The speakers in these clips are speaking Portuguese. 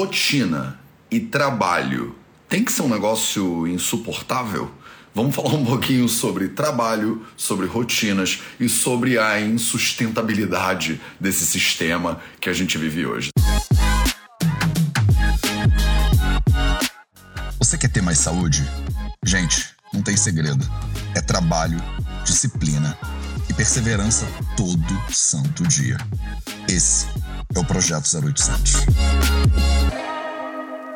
rotina e trabalho tem que ser um negócio insuportável? Vamos falar um pouquinho sobre trabalho, sobre rotinas e sobre a insustentabilidade desse sistema que a gente vive hoje. Você quer ter mais saúde? Gente, não tem segredo. É trabalho, disciplina e perseverança todo santo dia. Esse é o Projeto 0800.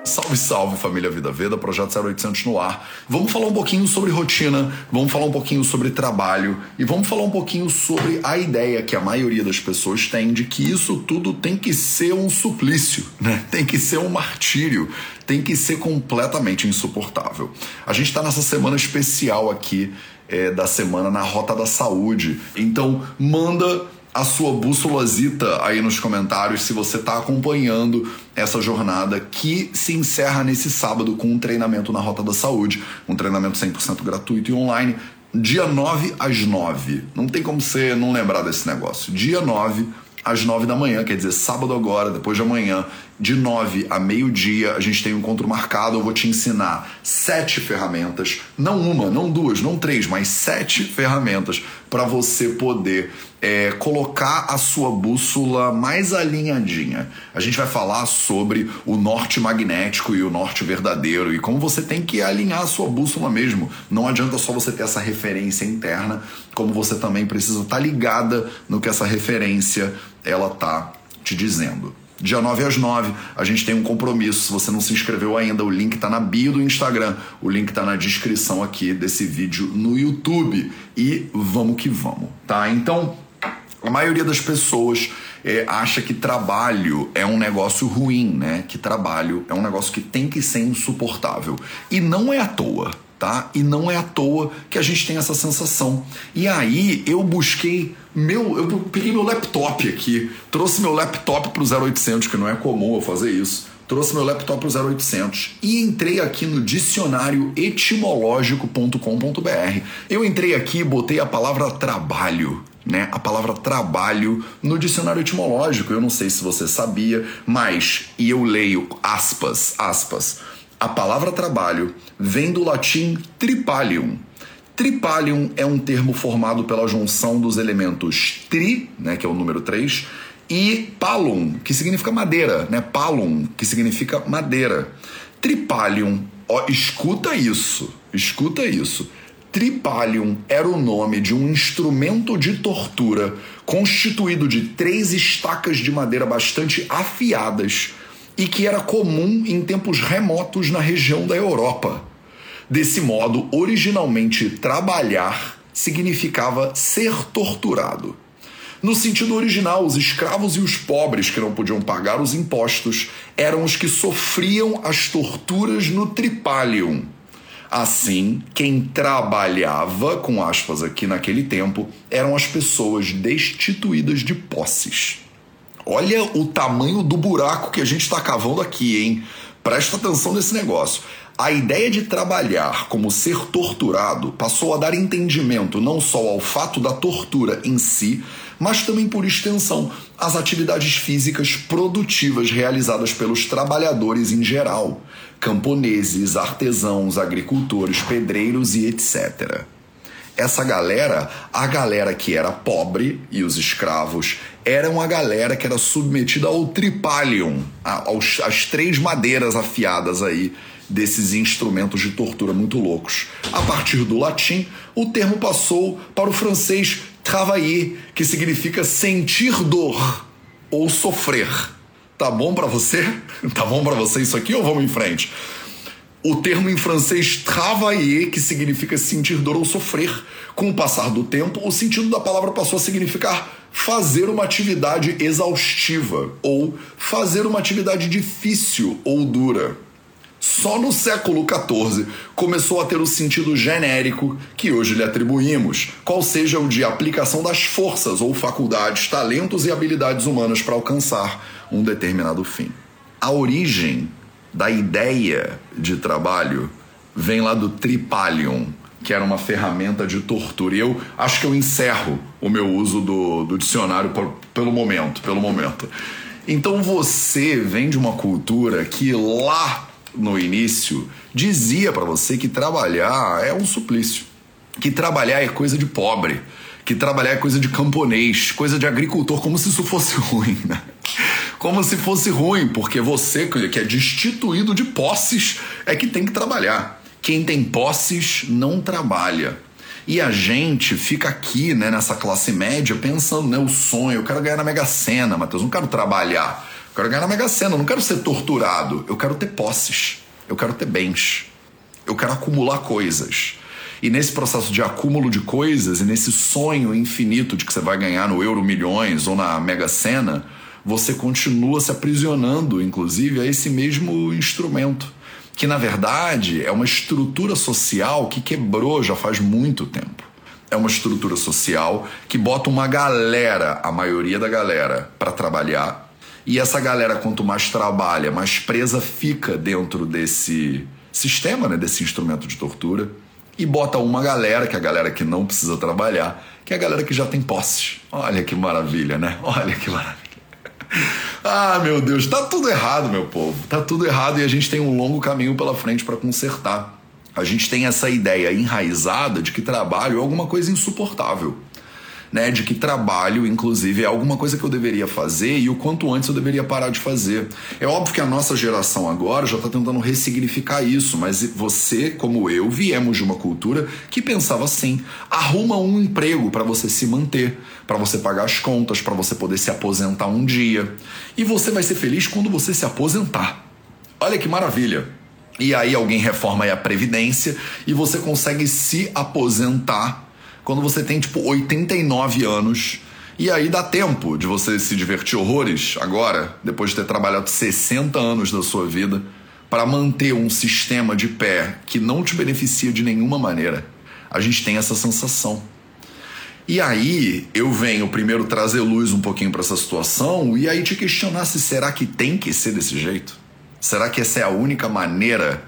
Salve, salve família Vida Veda, Projeto 0800 no ar. Vamos falar um pouquinho sobre rotina, vamos falar um pouquinho sobre trabalho e vamos falar um pouquinho sobre a ideia que a maioria das pessoas tem de que isso tudo tem que ser um suplício, né? Tem que ser um martírio, tem que ser completamente insuportável. A gente está nessa semana especial aqui é, da semana na Rota da Saúde, então manda a sua bússolazita aí nos comentários se você está acompanhando essa jornada que se encerra nesse sábado com um treinamento na Rota da Saúde, um treinamento 100% gratuito e online, dia 9 às 9. Não tem como você não lembrar desse negócio. Dia 9 às 9 da manhã, quer dizer, sábado agora, depois de amanhã, de 9 a meio-dia, a gente tem um encontro marcado. Eu vou te ensinar sete ferramentas, não uma, não duas, não três, mas sete ferramentas para você poder é, colocar a sua bússola mais alinhadinha. A gente vai falar sobre o norte magnético e o norte verdadeiro e como você tem que alinhar a sua bússola mesmo. Não adianta só você ter essa referência interna, como você também precisa estar tá ligada no que essa referência ela tá te dizendo. Dia 9 às 9, a gente tem um compromisso. Se você não se inscreveu ainda, o link está na bio do Instagram, o link está na descrição aqui desse vídeo no YouTube. E vamos que vamos, tá? Então, a maioria das pessoas é, acha que trabalho é um negócio ruim, né? Que trabalho é um negócio que tem que ser insuportável. E não é à toa tá? E não é à toa que a gente tem essa sensação. E aí eu busquei meu, eu peguei meu laptop aqui, trouxe meu laptop pro 0800, que não é comum eu fazer isso. Trouxe meu laptop pro 0800 e entrei aqui no dicionário etimológico.com.br. Eu entrei aqui e botei a palavra trabalho né, a palavra trabalho no dicionário etimológico. Eu não sei se você sabia, mas e eu leio aspas, aspas. A palavra trabalho vem do latim tripalium. Tripalium é um termo formado pela junção dos elementos tri, né, que é o número 3, e palum, que significa madeira, né? Palum, que significa madeira. Tripalium, ó, escuta isso, escuta isso. Tripalium era o nome de um instrumento de tortura constituído de três estacas de madeira bastante afiadas e que era comum em tempos remotos na região da Europa. Desse modo, originalmente trabalhar significava ser torturado. No sentido original, os escravos e os pobres que não podiam pagar os impostos eram os que sofriam as torturas no tripalium. Assim, quem trabalhava, com aspas aqui naquele tempo, eram as pessoas destituídas de posses. Olha o tamanho do buraco que a gente está cavando aqui, hein? Presta atenção nesse negócio. A ideia de trabalhar como ser torturado passou a dar entendimento não só ao fato da tortura em si, mas também por extensão às atividades físicas produtivas realizadas pelos trabalhadores em geral, camponeses, artesãos, agricultores, pedreiros e etc essa galera, a galera que era pobre e os escravos, eram a galera que era submetida ao tripalium, às três madeiras afiadas aí desses instrumentos de tortura muito loucos. A partir do latim, o termo passou para o francês travailler, que significa sentir dor ou sofrer. Tá bom para você? Tá bom para você isso aqui ou vamos em frente? o termo em francês travailler, que significa sentir dor ou sofrer. Com o passar do tempo, o sentido da palavra passou a significar fazer uma atividade exaustiva ou fazer uma atividade difícil ou dura. Só no século XIV começou a ter o sentido genérico que hoje lhe atribuímos, qual seja o de aplicação das forças ou faculdades, talentos e habilidades humanas para alcançar um determinado fim. A origem da ideia de trabalho vem lá do Tripalium, que era uma ferramenta de tortura. E eu acho que eu encerro o meu uso do, do dicionário por, pelo momento, pelo momento. Então você vem de uma cultura que lá no início dizia para você que trabalhar é um suplício, que trabalhar é coisa de pobre, que trabalhar é coisa de camponês, coisa de agricultor, como se isso fosse ruim, né? Como se fosse ruim, porque você que é destituído de posses é que tem que trabalhar. Quem tem posses não trabalha. E a gente fica aqui, né, nessa classe média, pensando, né, o sonho, eu quero ganhar na Mega Sena, Matheus, não quero trabalhar. Eu quero ganhar na Mega Sena, não quero ser torturado. Eu quero ter posses. Eu quero ter bens. Eu quero acumular coisas. E nesse processo de acúmulo de coisas e nesse sonho infinito de que você vai ganhar no Euro Milhões ou na Mega Sena, você continua se aprisionando, inclusive, a esse mesmo instrumento, que na verdade é uma estrutura social que quebrou já faz muito tempo. É uma estrutura social que bota uma galera, a maioria da galera, para trabalhar. E essa galera, quanto mais trabalha, mais presa fica dentro desse sistema, né, desse instrumento de tortura e bota uma galera, que é a galera que não precisa trabalhar, que é a galera que já tem posse. Olha que maravilha, né? Olha que maravilha. Ah, meu Deus, tá tudo errado, meu povo. Tá tudo errado e a gente tem um longo caminho pela frente para consertar. A gente tem essa ideia enraizada de que trabalho é alguma coisa insuportável né, de que trabalho, inclusive, é alguma coisa que eu deveria fazer e o quanto antes eu deveria parar de fazer. É óbvio que a nossa geração agora já está tentando ressignificar isso, mas você, como eu, viemos de uma cultura que pensava assim: arruma um emprego para você se manter, para você pagar as contas, para você poder se aposentar um dia. E você vai ser feliz quando você se aposentar. Olha que maravilha! E aí alguém reforma aí a previdência e você consegue se aposentar quando você tem tipo 89 anos. E aí dá tempo de você se divertir horrores agora, depois de ter trabalhado 60 anos da sua vida, para manter um sistema de pé que não te beneficia de nenhuma maneira. A gente tem essa sensação. E aí eu venho primeiro trazer luz um pouquinho para essa situação e aí te questionar se será que tem que ser desse jeito? Será que essa é a única maneira?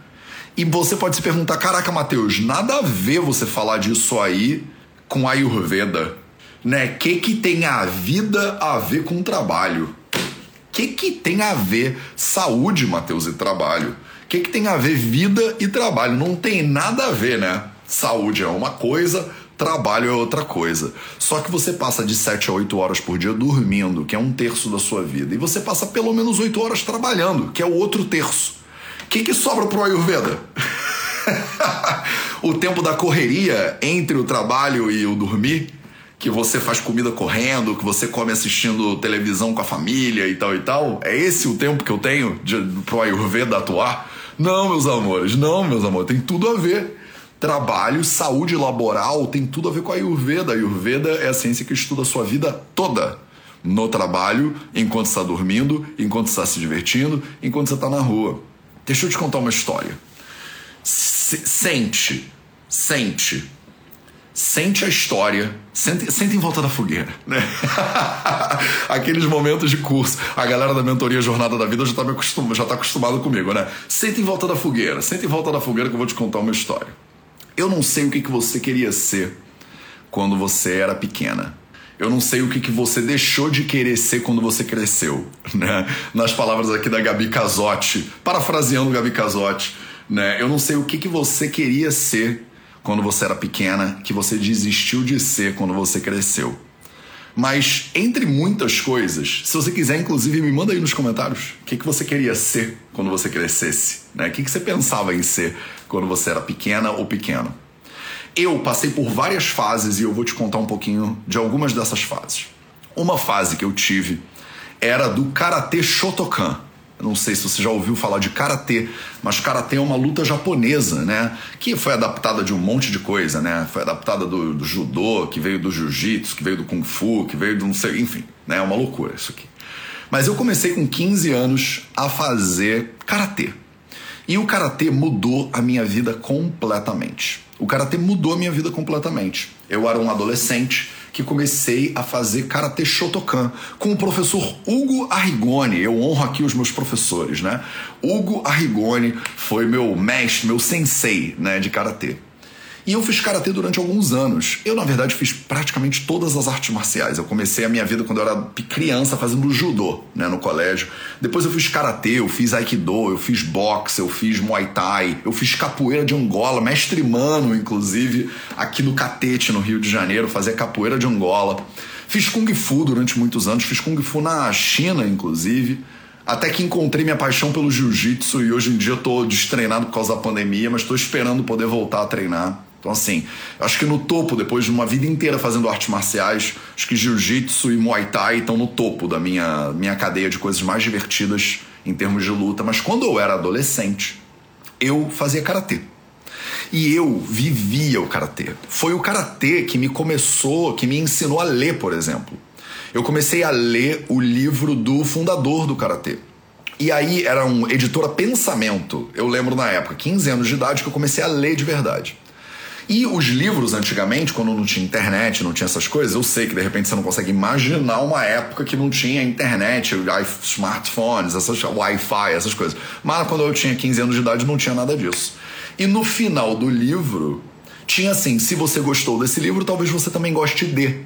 E você pode se perguntar: caraca, Matheus, nada a ver você falar disso aí com Ayurveda, né? Que que tem a vida a ver com trabalho? Que que tem a ver saúde, Matheus, e trabalho? Que que tem a ver vida e trabalho? Não tem nada a ver, né? Saúde é uma coisa, trabalho é outra coisa. Só que você passa de 7 a 8 horas por dia dormindo, que é um terço da sua vida, e você passa pelo menos 8 horas trabalhando, que é o outro terço. O que, que sobra pro Ayurveda? o tempo da correria entre o trabalho e o dormir, que você faz comida correndo, que você come assistindo televisão com a família e tal e tal. É esse o tempo que eu tenho de, pro Ayurveda atuar? Não, meus amores, não, meus amores, tem tudo a ver. Trabalho, saúde laboral tem tudo a ver com a Ayurveda. A Ayurveda é a ciência que estuda a sua vida toda. No trabalho, enquanto está dormindo, enquanto está se divertindo, enquanto você está na rua. Deixa eu te contar uma história sente, sente, sente a história, sente, sente em volta da fogueira, né? Aqueles momentos de curso, a galera da mentoria Jornada da Vida já está acostum, já tá acostumado comigo, né? Sente em volta da fogueira, sente em volta da fogueira que eu vou te contar uma história. Eu não sei o que, que você queria ser quando você era pequena. Eu não sei o que, que você deixou de querer ser quando você cresceu, né? Nas palavras aqui da Gabi Casotti, parafraseando Gabi Casotti, né? Eu não sei o que, que você queria ser quando você era pequena, que você desistiu de ser quando você cresceu. Mas, entre muitas coisas, se você quiser, inclusive, me manda aí nos comentários o que, que você queria ser quando você crescesse. Né? O que, que você pensava em ser quando você era pequena ou pequeno. Eu passei por várias fases e eu vou te contar um pouquinho de algumas dessas fases. Uma fase que eu tive era do Karatê Shotokan. Não sei se você já ouviu falar de karatê, mas karatê é uma luta japonesa, né? Que foi adaptada de um monte de coisa, né? Foi adaptada do, do judô, que veio do jiu-jitsu, que veio do kung fu, que veio do não sei, enfim, né? É uma loucura isso aqui. Mas eu comecei com 15 anos a fazer karatê. E o karatê mudou a minha vida completamente. O karatê mudou a minha vida completamente. Eu era um adolescente que comecei a fazer Karate Shotokan com o professor Hugo Arrigoni. Eu honro aqui os meus professores, né? Hugo Arrigoni foi meu mestre, meu sensei, né, de karatê. E eu fiz karatê durante alguns anos. Eu, na verdade, fiz praticamente todas as artes marciais. Eu comecei a minha vida quando eu era criança fazendo judô, né, no colégio. Depois eu fiz karatê, eu fiz aikido, eu fiz boxe, eu fiz muay thai, eu fiz capoeira de Angola, mestre mano, inclusive, aqui no Catete, no Rio de Janeiro, fazia capoeira de Angola. Fiz kung fu durante muitos anos, fiz kung fu na China, inclusive. Até que encontrei minha paixão pelo jiu-jitsu e hoje em dia eu tô destreinado por causa da pandemia, mas estou esperando poder voltar a treinar. Então, assim, acho que no topo, depois de uma vida inteira fazendo artes marciais, acho que jiu-jitsu e muay thai estão no topo da minha, minha cadeia de coisas mais divertidas em termos de luta. Mas quando eu era adolescente, eu fazia karatê. E eu vivia o karatê. Foi o karatê que me começou, que me ensinou a ler, por exemplo. Eu comecei a ler o livro do fundador do karatê. E aí era um editora Pensamento. Eu lembro na época, 15 anos de idade, que eu comecei a ler de verdade. E os livros, antigamente, quando não tinha internet, não tinha essas coisas, eu sei que de repente você não consegue imaginar uma época que não tinha internet, smartphones, essas, Wi-Fi, essas coisas. Mas quando eu tinha 15 anos de idade não tinha nada disso. E no final do livro, tinha assim: se você gostou desse livro, talvez você também goste de.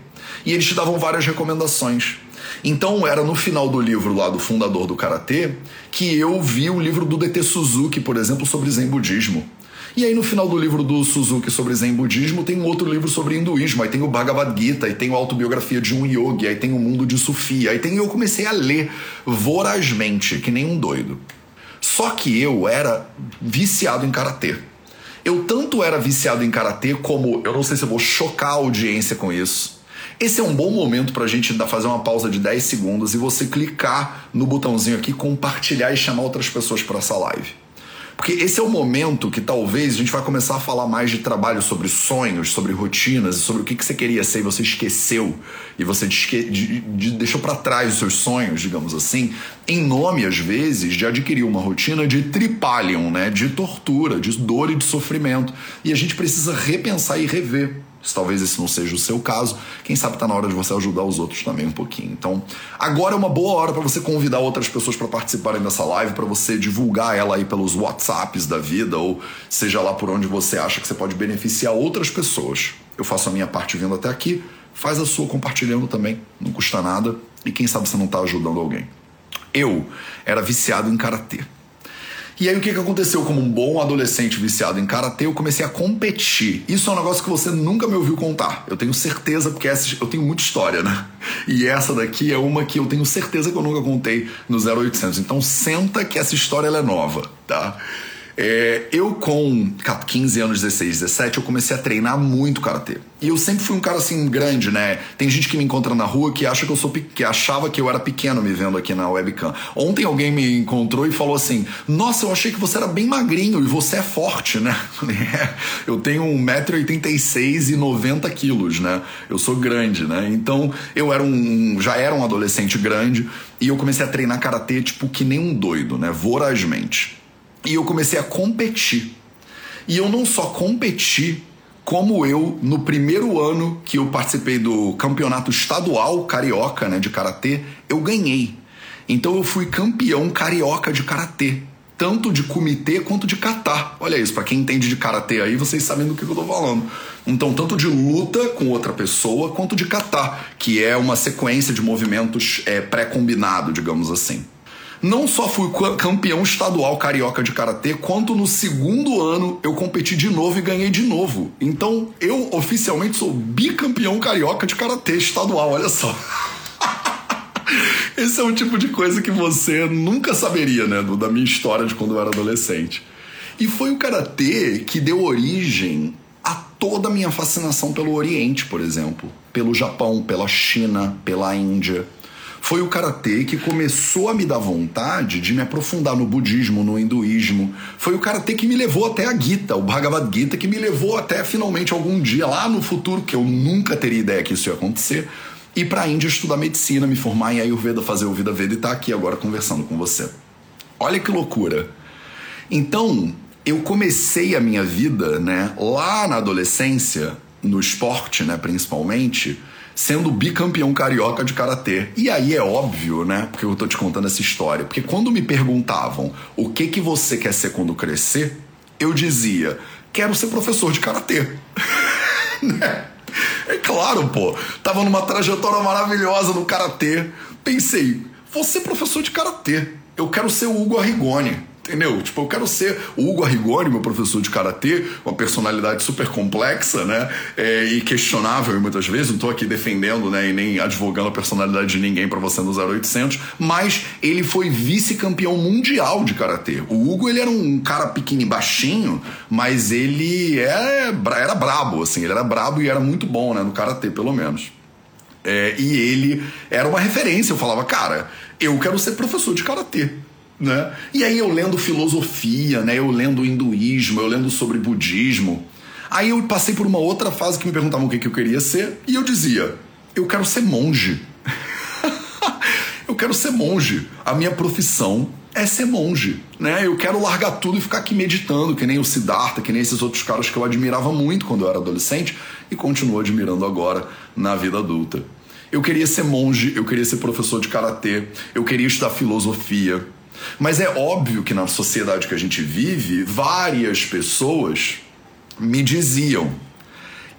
E eles te davam várias recomendações. Então era no final do livro lá do fundador do karatê que eu vi o livro do DT Suzuki, por exemplo, sobre Zen budismo. E aí no final do livro do Suzuki sobre Zen budismo tem um outro livro sobre hinduísmo, aí tem o Bhagavad Gita, aí tem a autobiografia de um yogi, aí tem o mundo de Sufia, aí tem eu comecei a ler vorazmente, que nem um doido. Só que eu era viciado em karatê. Eu tanto era viciado em karatê como eu não sei se eu vou chocar a audiência com isso. Esse é um bom momento para a gente fazer uma pausa de 10 segundos e você clicar no botãozinho aqui, compartilhar e chamar outras pessoas para essa live. Porque esse é o momento que talvez a gente vai começar a falar mais de trabalho sobre sonhos, sobre rotinas, sobre o que, que você queria ser e você esqueceu. E você de, de, de, deixou para trás os seus sonhos, digamos assim, em nome às vezes de adquirir uma rotina de tripalium, né, de tortura, de dor e de sofrimento. E a gente precisa repensar e rever se talvez esse não seja o seu caso, quem sabe está na hora de você ajudar os outros também um pouquinho. Então, agora é uma boa hora para você convidar outras pessoas para participarem dessa live, para você divulgar ela aí pelos WhatsApps da vida ou seja lá por onde você acha que você pode beneficiar outras pessoas. Eu faço a minha parte vindo até aqui, faz a sua compartilhando também, não custa nada e quem sabe você não está ajudando alguém. Eu era viciado em karatê. E aí o que, que aconteceu? Como um bom adolescente viciado em karatê, eu comecei a competir. Isso é um negócio que você nunca me ouviu contar. Eu tenho certeza, porque essa, eu tenho muita história, né? E essa daqui é uma que eu tenho certeza que eu nunca contei no 0800. Então senta que essa história é nova, tá? É, eu com 15 anos, 16, 17, eu comecei a treinar muito karatê. E eu sempre fui um cara assim grande, né? Tem gente que me encontra na rua que acha que eu sou que achava que eu era pequeno me vendo aqui na webcam. Ontem alguém me encontrou e falou assim: "Nossa, eu achei que você era bem magrinho e você é forte, né?" É, eu tenho 1,86m e 90 quilos, né? Eu sou grande, né? Então, eu era um já era um adolescente grande e eu comecei a treinar karatê tipo que nem um doido, né? Vorazmente. E eu comecei a competir. E eu não só competi, como eu, no primeiro ano que eu participei do campeonato estadual carioca né, de karatê, eu ganhei. Então eu fui campeão carioca de karatê, tanto de comitê quanto de kata. Olha isso, para quem entende de karatê aí, vocês sabem do que eu tô falando. Então, tanto de luta com outra pessoa, quanto de kata, que é uma sequência de movimentos é, pré-combinado, digamos assim. Não só fui campeão estadual carioca de karatê, quanto no segundo ano eu competi de novo e ganhei de novo. Então eu oficialmente sou bicampeão carioca de karatê estadual, olha só. Esse é um tipo de coisa que você nunca saberia, né, da minha história de quando eu era adolescente. E foi o karatê que deu origem a toda a minha fascinação pelo Oriente, por exemplo, pelo Japão, pela China, pela Índia foi o karatê que começou a me dar vontade de me aprofundar no budismo, no hinduísmo. Foi o karatê que me levou até a Gita, o Bhagavad Gita, que me levou até finalmente algum dia lá no futuro, que eu nunca teria ideia que isso ia acontecer, ir para a Índia estudar medicina, me formar em Ayurveda, fazer o Vida Veda e estar tá aqui agora conversando com você. Olha que loucura. Então, eu comecei a minha vida, né, lá na adolescência, no esporte, né, principalmente, sendo bicampeão carioca de karatê. E aí é óbvio, né? Porque eu tô te contando essa história. Porque quando me perguntavam o que que você quer ser quando crescer, eu dizia quero ser professor de karatê. né? É claro, pô. Tava numa trajetória maravilhosa no karatê. Pensei, vou ser professor de karatê. Eu quero ser o Hugo Arrigoni. Entendeu? Tipo, eu quero ser o Hugo Arrigoni, meu professor de karatê, uma personalidade super complexa, né? É, e questionável muitas vezes. Não tô aqui defendendo, né? E nem advogando a personalidade de ninguém para você no 0800. Mas ele foi vice-campeão mundial de karatê. O Hugo, ele era um cara pequeno baixinho, mas ele era, é, era brabo, assim. Ele era brabo e era muito bom, né? No karatê, pelo menos. É, e ele era uma referência. Eu falava, cara, eu quero ser professor de karatê. Né? E aí eu lendo filosofia, né? eu lendo hinduísmo, eu lendo sobre budismo. Aí eu passei por uma outra fase que me perguntavam o que, que eu queria ser, e eu dizia: eu quero ser monge. eu quero ser monge. A minha profissão é ser monge, né? Eu quero largar tudo e ficar aqui meditando, que nem o Siddhartha, que nem esses outros caras que eu admirava muito quando eu era adolescente e continuo admirando agora na vida adulta. Eu queria ser monge, eu queria ser professor de karatê, eu queria estudar filosofia, mas é óbvio que na sociedade que a gente vive, várias pessoas me diziam: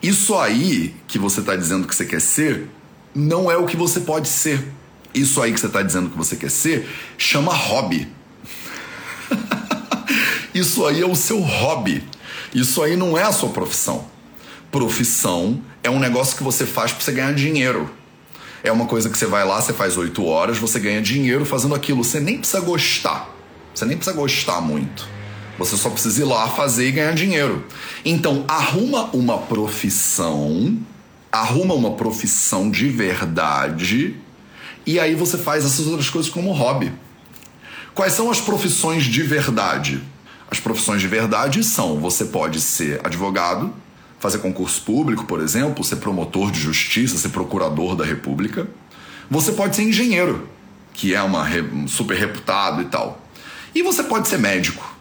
Isso aí que você está dizendo que você quer ser, não é o que você pode ser. Isso aí que você está dizendo que você quer ser, chama hobby. Isso aí é o seu hobby. Isso aí não é a sua profissão. Profissão é um negócio que você faz para você ganhar dinheiro. É uma coisa que você vai lá, você faz oito horas, você ganha dinheiro fazendo aquilo. Você nem precisa gostar. Você nem precisa gostar muito. Você só precisa ir lá fazer e ganhar dinheiro. Então, arruma uma profissão, arruma uma profissão de verdade, e aí você faz essas outras coisas como hobby. Quais são as profissões de verdade? As profissões de verdade são: você pode ser advogado, fazer concurso público, por exemplo, ser promotor de justiça, ser procurador da República. Você pode ser engenheiro, que é uma super reputado e tal. E você pode ser médico.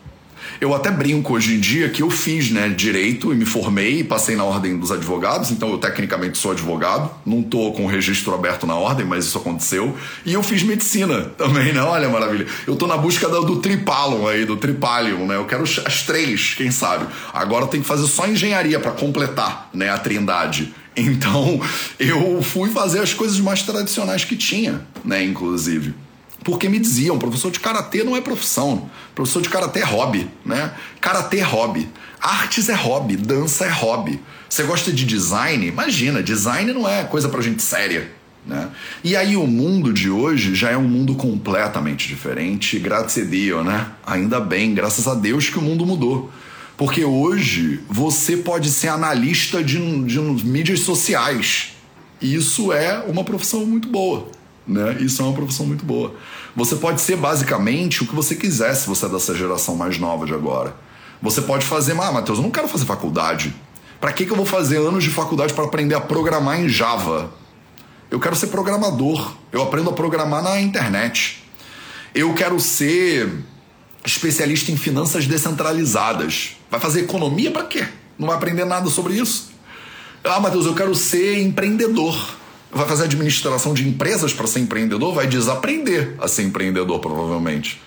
Eu até brinco hoje em dia que eu fiz né, direito e me formei e passei na ordem dos advogados, então eu tecnicamente sou advogado, não tô com o registro aberto na ordem, mas isso aconteceu. E eu fiz medicina também, né? Olha maravilha. Eu tô na busca do, do tripalum aí, do tripalium, né? Eu quero as três, quem sabe. Agora tem que fazer só engenharia para completar, né, a trindade. Então, eu fui fazer as coisas mais tradicionais que tinha, né, inclusive. Porque me diziam, professor de karatê não é profissão, professor de karatê é hobby, né? Karatê é hobby, artes é hobby, dança é hobby. Você gosta de design? Imagina, design não é coisa pra gente séria, né? E aí o mundo de hoje já é um mundo completamente diferente, graças a Deus, né? Ainda bem, graças a Deus que o mundo mudou. Porque hoje você pode ser analista de, de mídias sociais. E isso é uma profissão muito boa. Né? Isso é uma profissão muito boa. Você pode ser basicamente o que você quiser se você é dessa geração mais nova de agora. Você pode fazer, ah, Matheus, eu não quero fazer faculdade. Para que, que eu vou fazer anos de faculdade para aprender a programar em Java? Eu quero ser programador. Eu aprendo a programar na internet. Eu quero ser especialista em finanças descentralizadas. Vai fazer economia para quê? Não vai aprender nada sobre isso? Ah, Matheus, eu quero ser empreendedor vai fazer administração de empresas para ser empreendedor, vai desaprender a ser empreendedor, provavelmente.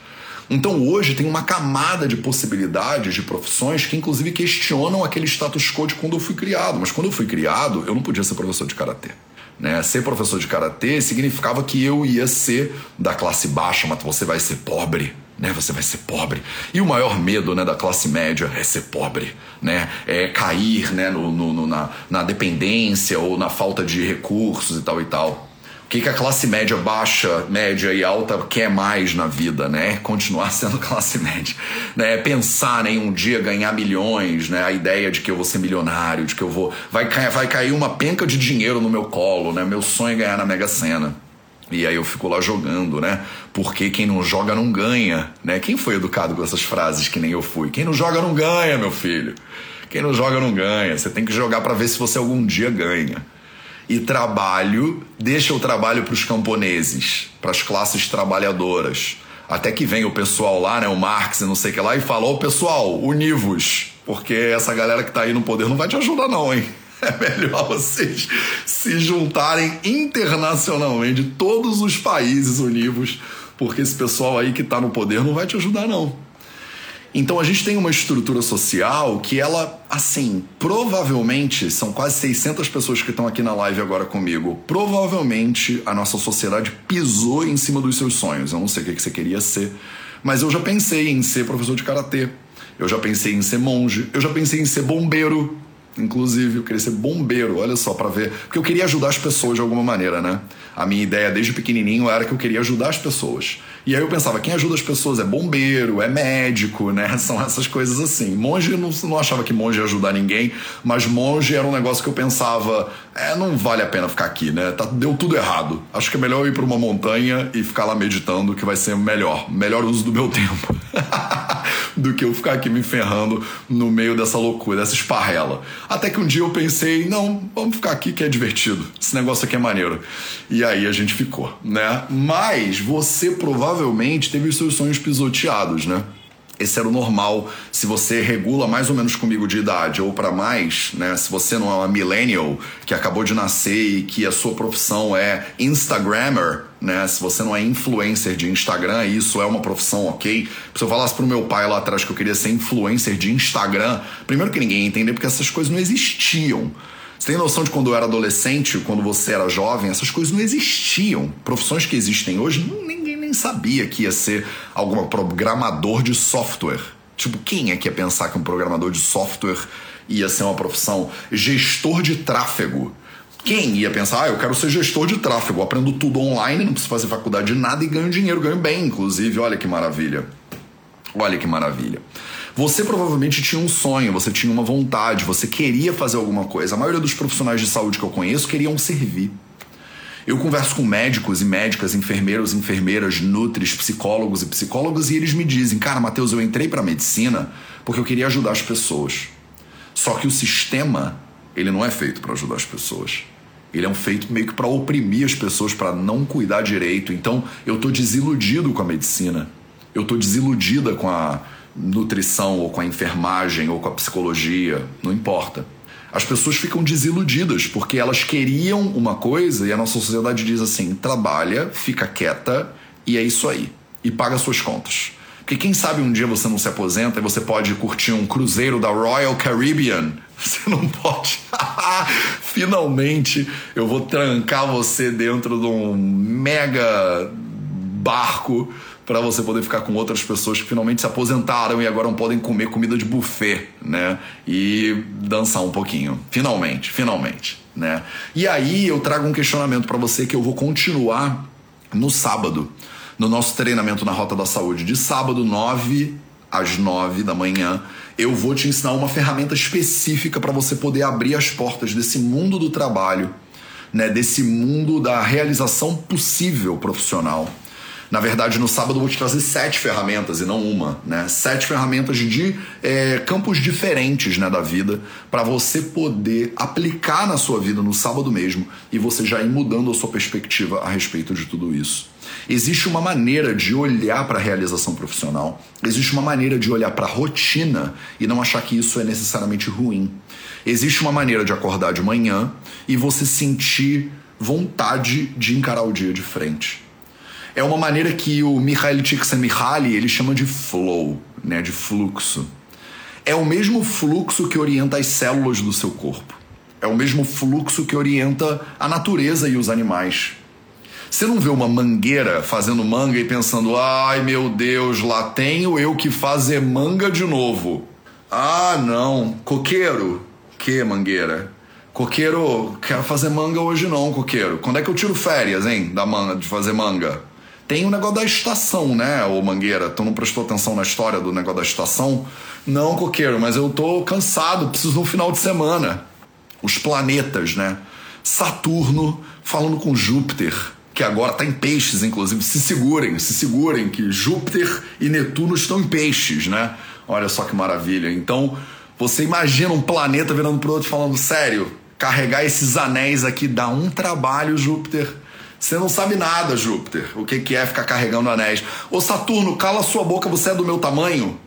Então hoje tem uma camada de possibilidades de profissões que inclusive questionam aquele status quo de quando eu fui criado. Mas quando eu fui criado, eu não podia ser professor de karatê. Né? Ser professor de karatê significava que eu ia ser da classe baixa, mas você vai ser pobre né? Você vai ser pobre. E o maior medo, né, da classe média é ser pobre, né? É cair, né, no, no, na, na dependência ou na falta de recursos e tal e tal. O que, que a classe média baixa, média e alta quer mais na vida, né? Continuar sendo classe média, né? Pensar né, em um dia ganhar milhões, né? A ideia de que eu vou ser milionário, de que eu vou vai cair, vai cair uma penca de dinheiro no meu colo, né? Meu sonho é ganhar na Mega Sena. E aí eu fico lá jogando, né? Porque quem não joga não ganha, né? Quem foi educado com essas frases que nem eu fui? Quem não joga não ganha, meu filho. Quem não joga não ganha. Você tem que jogar para ver se você algum dia ganha. E trabalho, deixa o trabalho para os camponeses, para as classes trabalhadoras. Até que vem o pessoal lá, né, o Marx e não sei o que lá, e fala: Ô pessoal, univos, porque essa galera que tá aí no poder não vai te ajudar, não, hein? É melhor vocês se juntarem internacionalmente, todos os países univos, porque esse pessoal aí que está no poder não vai te ajudar, não. Então a gente tem uma estrutura social que ela, assim, provavelmente, são quase 600 pessoas que estão aqui na live agora comigo. Provavelmente a nossa sociedade pisou em cima dos seus sonhos. Eu não sei o que você queria ser, mas eu já pensei em ser professor de karatê. Eu já pensei em ser monge. Eu já pensei em ser bombeiro. Inclusive, eu queria ser bombeiro, olha só, para ver. Porque eu queria ajudar as pessoas de alguma maneira, né? A minha ideia desde pequenininho era que eu queria ajudar as pessoas. E aí eu pensava, quem ajuda as pessoas é bombeiro, é médico, né? São essas coisas assim. Monge, não, não achava que monge ia ajudar ninguém, mas monge era um negócio que eu pensava, é, não vale a pena ficar aqui, né? Tá, deu tudo errado. Acho que é melhor eu ir para uma montanha e ficar lá meditando, que vai ser melhor. Melhor uso do meu tempo. do que eu ficar aqui me ferrando no meio dessa loucura, dessa esparrela. Até que um dia eu pensei, não, vamos ficar aqui que é divertido. Esse negócio aqui é maneiro. E aí a gente ficou, né? Mas você provavelmente teve os seus sonhos pisoteados, né? esse era o normal. Se você regula mais ou menos comigo de idade ou para mais, né? Se você não é uma millennial que acabou de nascer e que a sua profissão é Instagrammer, né? Se você não é influencer de Instagram, isso é uma profissão, ok? Se eu falasse pro meu pai lá atrás que eu queria ser influencer de Instagram, primeiro que ninguém ia entender porque essas coisas não existiam. Você tem noção de quando eu era adolescente, quando você era jovem, essas coisas não existiam. Profissões que existem hoje, ninguém nem sabia que ia ser algum programador de software. Tipo, quem é que ia pensar que um programador de software ia ser uma profissão? Gestor de tráfego. Quem ia pensar, ah, eu quero ser gestor de tráfego, aprendo tudo online, não preciso fazer faculdade de nada e ganho dinheiro, ganho bem, inclusive, olha que maravilha. Olha que maravilha. Você provavelmente tinha um sonho, você tinha uma vontade, você queria fazer alguma coisa. A maioria dos profissionais de saúde que eu conheço queriam servir. Eu converso com médicos e médicas, enfermeiros, enfermeiras, nutris, psicólogos e psicólogos e eles me dizem: "Cara, Matheus, eu entrei para medicina porque eu queria ajudar as pessoas". Só que o sistema, ele não é feito para ajudar as pessoas. Ele é um feito meio que para oprimir as pessoas, para não cuidar direito. Então, eu tô desiludido com a medicina. Eu tô desiludida com a nutrição ou com a enfermagem ou com a psicologia, não importa. As pessoas ficam desiludidas porque elas queriam uma coisa e a nossa sociedade diz assim: trabalha, fica quieta e é isso aí. E paga suas contas. Porque quem sabe um dia você não se aposenta e você pode curtir um cruzeiro da Royal Caribbean. Você não pode. Finalmente eu vou trancar você dentro de um mega barco para você poder ficar com outras pessoas que finalmente se aposentaram e agora não podem comer comida de buffet, né? E dançar um pouquinho. Finalmente, finalmente, né? E aí eu trago um questionamento para você que eu vou continuar no sábado, no nosso treinamento na Rota da Saúde, de sábado 9 às 9 da manhã, eu vou te ensinar uma ferramenta específica para você poder abrir as portas desse mundo do trabalho, né, desse mundo da realização possível profissional na verdade, no sábado eu vou te trazer sete ferramentas e não uma, né? Sete ferramentas de é, campos diferentes né, da vida para você poder aplicar na sua vida no sábado mesmo e você já ir mudando a sua perspectiva a respeito de tudo isso. Existe uma maneira de olhar para a realização profissional, existe uma maneira de olhar para a rotina e não achar que isso é necessariamente ruim. Existe uma maneira de acordar de manhã e você sentir vontade de encarar o dia de frente é uma maneira que o Mihaly Csikszentmihalyi ele chama de flow, né, de fluxo. É o mesmo fluxo que orienta as células do seu corpo. É o mesmo fluxo que orienta a natureza e os animais. Você não vê uma mangueira fazendo manga e pensando: ai meu Deus, lá tenho eu que fazer manga de novo. Ah, não. Coqueiro? Que mangueira? Coqueiro, quero fazer manga hoje não, coqueiro. Quando é que eu tiro férias, hein, da manga, de fazer manga? Tem o negócio da estação, né, ô Mangueira? Tu não prestou atenção na história do negócio da estação? Não, coqueiro, mas eu tô cansado, preciso de um final de semana. Os planetas, né? Saturno falando com Júpiter, que agora tá em peixes, inclusive. Se segurem, se segurem, que Júpiter e Netuno estão em peixes, né? Olha só que maravilha. Então, você imagina um planeta virando pro outro falando, sério, carregar esses anéis aqui dá um trabalho, Júpiter você não sabe nada, Júpiter, o que, é ficar carregando anéis. Ô Saturno, cala sua boca, você é do meu tamanho?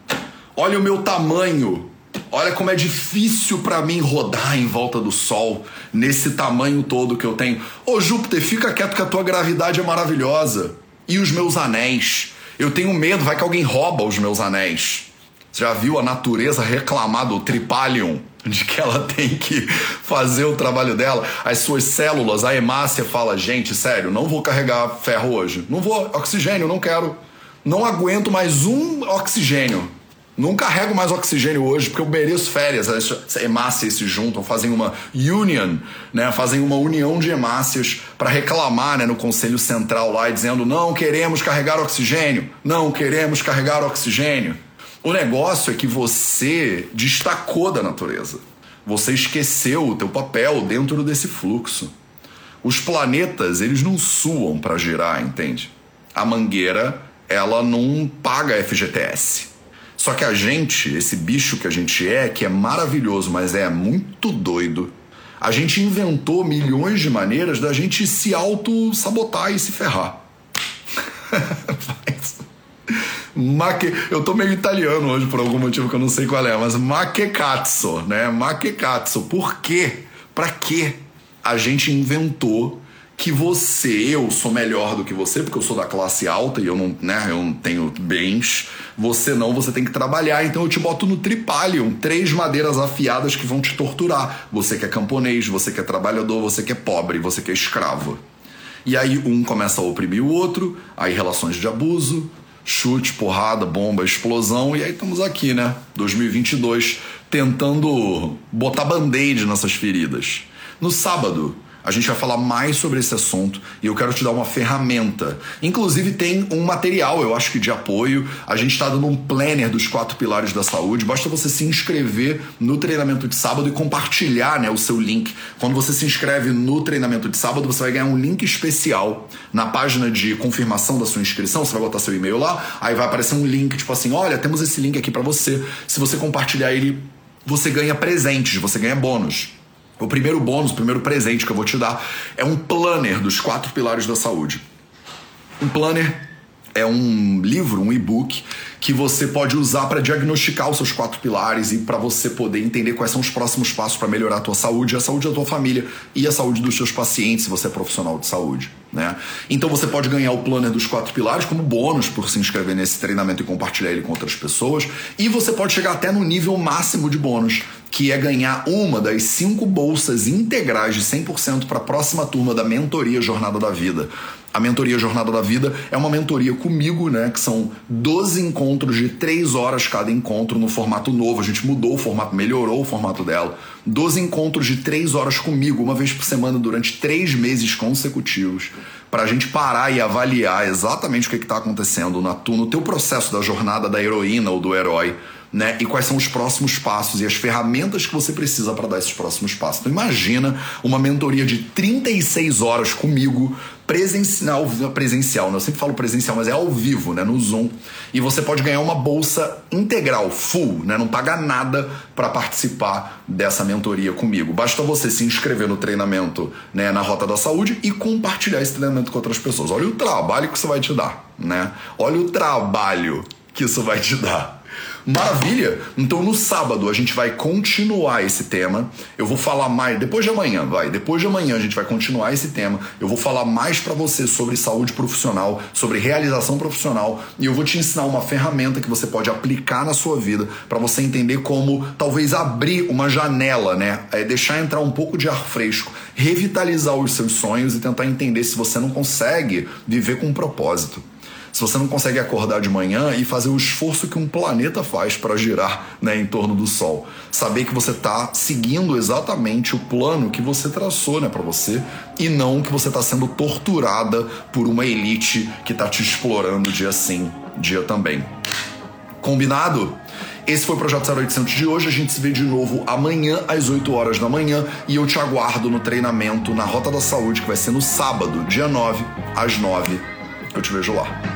Olha o meu tamanho. Olha como é difícil para mim rodar em volta do Sol nesse tamanho todo que eu tenho. Ô Júpiter, fica quieto que a tua gravidade é maravilhosa. E os meus anéis? Eu tenho medo, vai que alguém rouba os meus anéis. Você já viu a natureza reclamar do tripalium? De que ela tem que fazer o trabalho dela, as suas células, a hemácia fala: gente, sério, não vou carregar ferro hoje. Não vou, oxigênio, não quero. Não aguento mais um oxigênio. Não carrego mais oxigênio hoje porque eu mereço férias. As hemácias se juntam, fazem uma union, né? fazem uma união de hemácias para reclamar né? no Conselho Central lá, dizendo: não queremos carregar oxigênio, não queremos carregar oxigênio. O negócio é que você destacou da natureza. Você esqueceu o teu papel dentro desse fluxo. Os planetas, eles não suam para girar, entende? A mangueira, ela não paga FGTS. Só que a gente, esse bicho que a gente é, que é maravilhoso, mas é muito doido, a gente inventou milhões de maneiras da gente se auto-sabotar e se ferrar. Maque... Eu tô meio italiano hoje por algum motivo que eu não sei qual é, mas maquecazzo, né? Maquecazzo. Por quê? Pra quê a gente inventou que você, eu sou melhor do que você, porque eu sou da classe alta e eu não, né, eu não tenho bens. Você não, você tem que trabalhar. Então eu te boto no tripalium, três madeiras afiadas que vão te torturar. Você que é camponês, você que é trabalhador, você que é pobre, você que é escravo. E aí um começa a oprimir o outro, aí relações de abuso, chute, porrada, bomba, explosão, e aí estamos aqui, né? 2022, tentando botar band-aid nessas feridas. No sábado, a gente vai falar mais sobre esse assunto e eu quero te dar uma ferramenta. Inclusive, tem um material, eu acho que de apoio. A gente está dando um planner dos quatro pilares da saúde. Basta você se inscrever no treinamento de sábado e compartilhar né, o seu link. Quando você se inscreve no treinamento de sábado, você vai ganhar um link especial na página de confirmação da sua inscrição. Você vai botar seu e-mail lá, aí vai aparecer um link, tipo assim: olha, temos esse link aqui para você. Se você compartilhar ele, você ganha presentes, você ganha bônus. O primeiro bônus, o primeiro presente que eu vou te dar é um planner dos quatro pilares da saúde. Um planner é um livro, um e-book que você pode usar para diagnosticar os seus quatro pilares e para você poder entender quais são os próximos passos para melhorar a tua saúde, a saúde da tua família e a saúde dos seus pacientes, se você é profissional de saúde. Né? Então você pode ganhar o planner dos quatro pilares como bônus por se inscrever nesse treinamento e compartilhar ele com outras pessoas. E você pode chegar até no nível máximo de bônus, que é ganhar uma das cinco bolsas integrais de 100% para a próxima turma da mentoria Jornada da Vida. A mentoria Jornada da Vida é uma mentoria comigo, né? Que são 12 encontros de 3 horas cada encontro no formato novo. A gente mudou o formato, melhorou o formato dela. 12 encontros de 3 horas comigo, uma vez por semana, durante 3 meses consecutivos. Para a gente parar e avaliar exatamente o que está acontecendo na, no teu processo da jornada da heroína ou do herói né? E quais são os próximos passos e as ferramentas que você precisa para dar esses próximos passos. Então imagina uma mentoria de 36 horas comigo, presencial, presencial, né? Eu sempre falo presencial, mas é ao vivo, né? No Zoom. E você pode ganhar uma bolsa integral, full, né? Não paga nada para participar dessa mentoria comigo. Basta você se inscrever no treinamento, né, na Rota da Saúde e compartilhar esse treinamento com outras pessoas. Olha o trabalho que isso vai te dar, né? Olha o trabalho que isso vai te dar. Maravilha! Então no sábado a gente vai continuar esse tema. Eu vou falar mais depois de amanhã, vai. Depois de amanhã a gente vai continuar esse tema. Eu vou falar mais para você sobre saúde profissional, sobre realização profissional e eu vou te ensinar uma ferramenta que você pode aplicar na sua vida para você entender como talvez abrir uma janela, né? É deixar entrar um pouco de ar fresco, revitalizar os seus sonhos e tentar entender se você não consegue viver com um propósito se você não consegue acordar de manhã e fazer o esforço que um planeta faz para girar né, em torno do Sol, saber que você está seguindo exatamente o plano que você traçou né, para você e não que você está sendo torturada por uma elite que está te explorando dia sim, dia também. Combinado? Esse foi o Projeto 0800 de hoje. A gente se vê de novo amanhã às 8 horas da manhã e eu te aguardo no treinamento na Rota da Saúde, que vai ser no sábado, dia 9, às 9. Eu te vejo lá.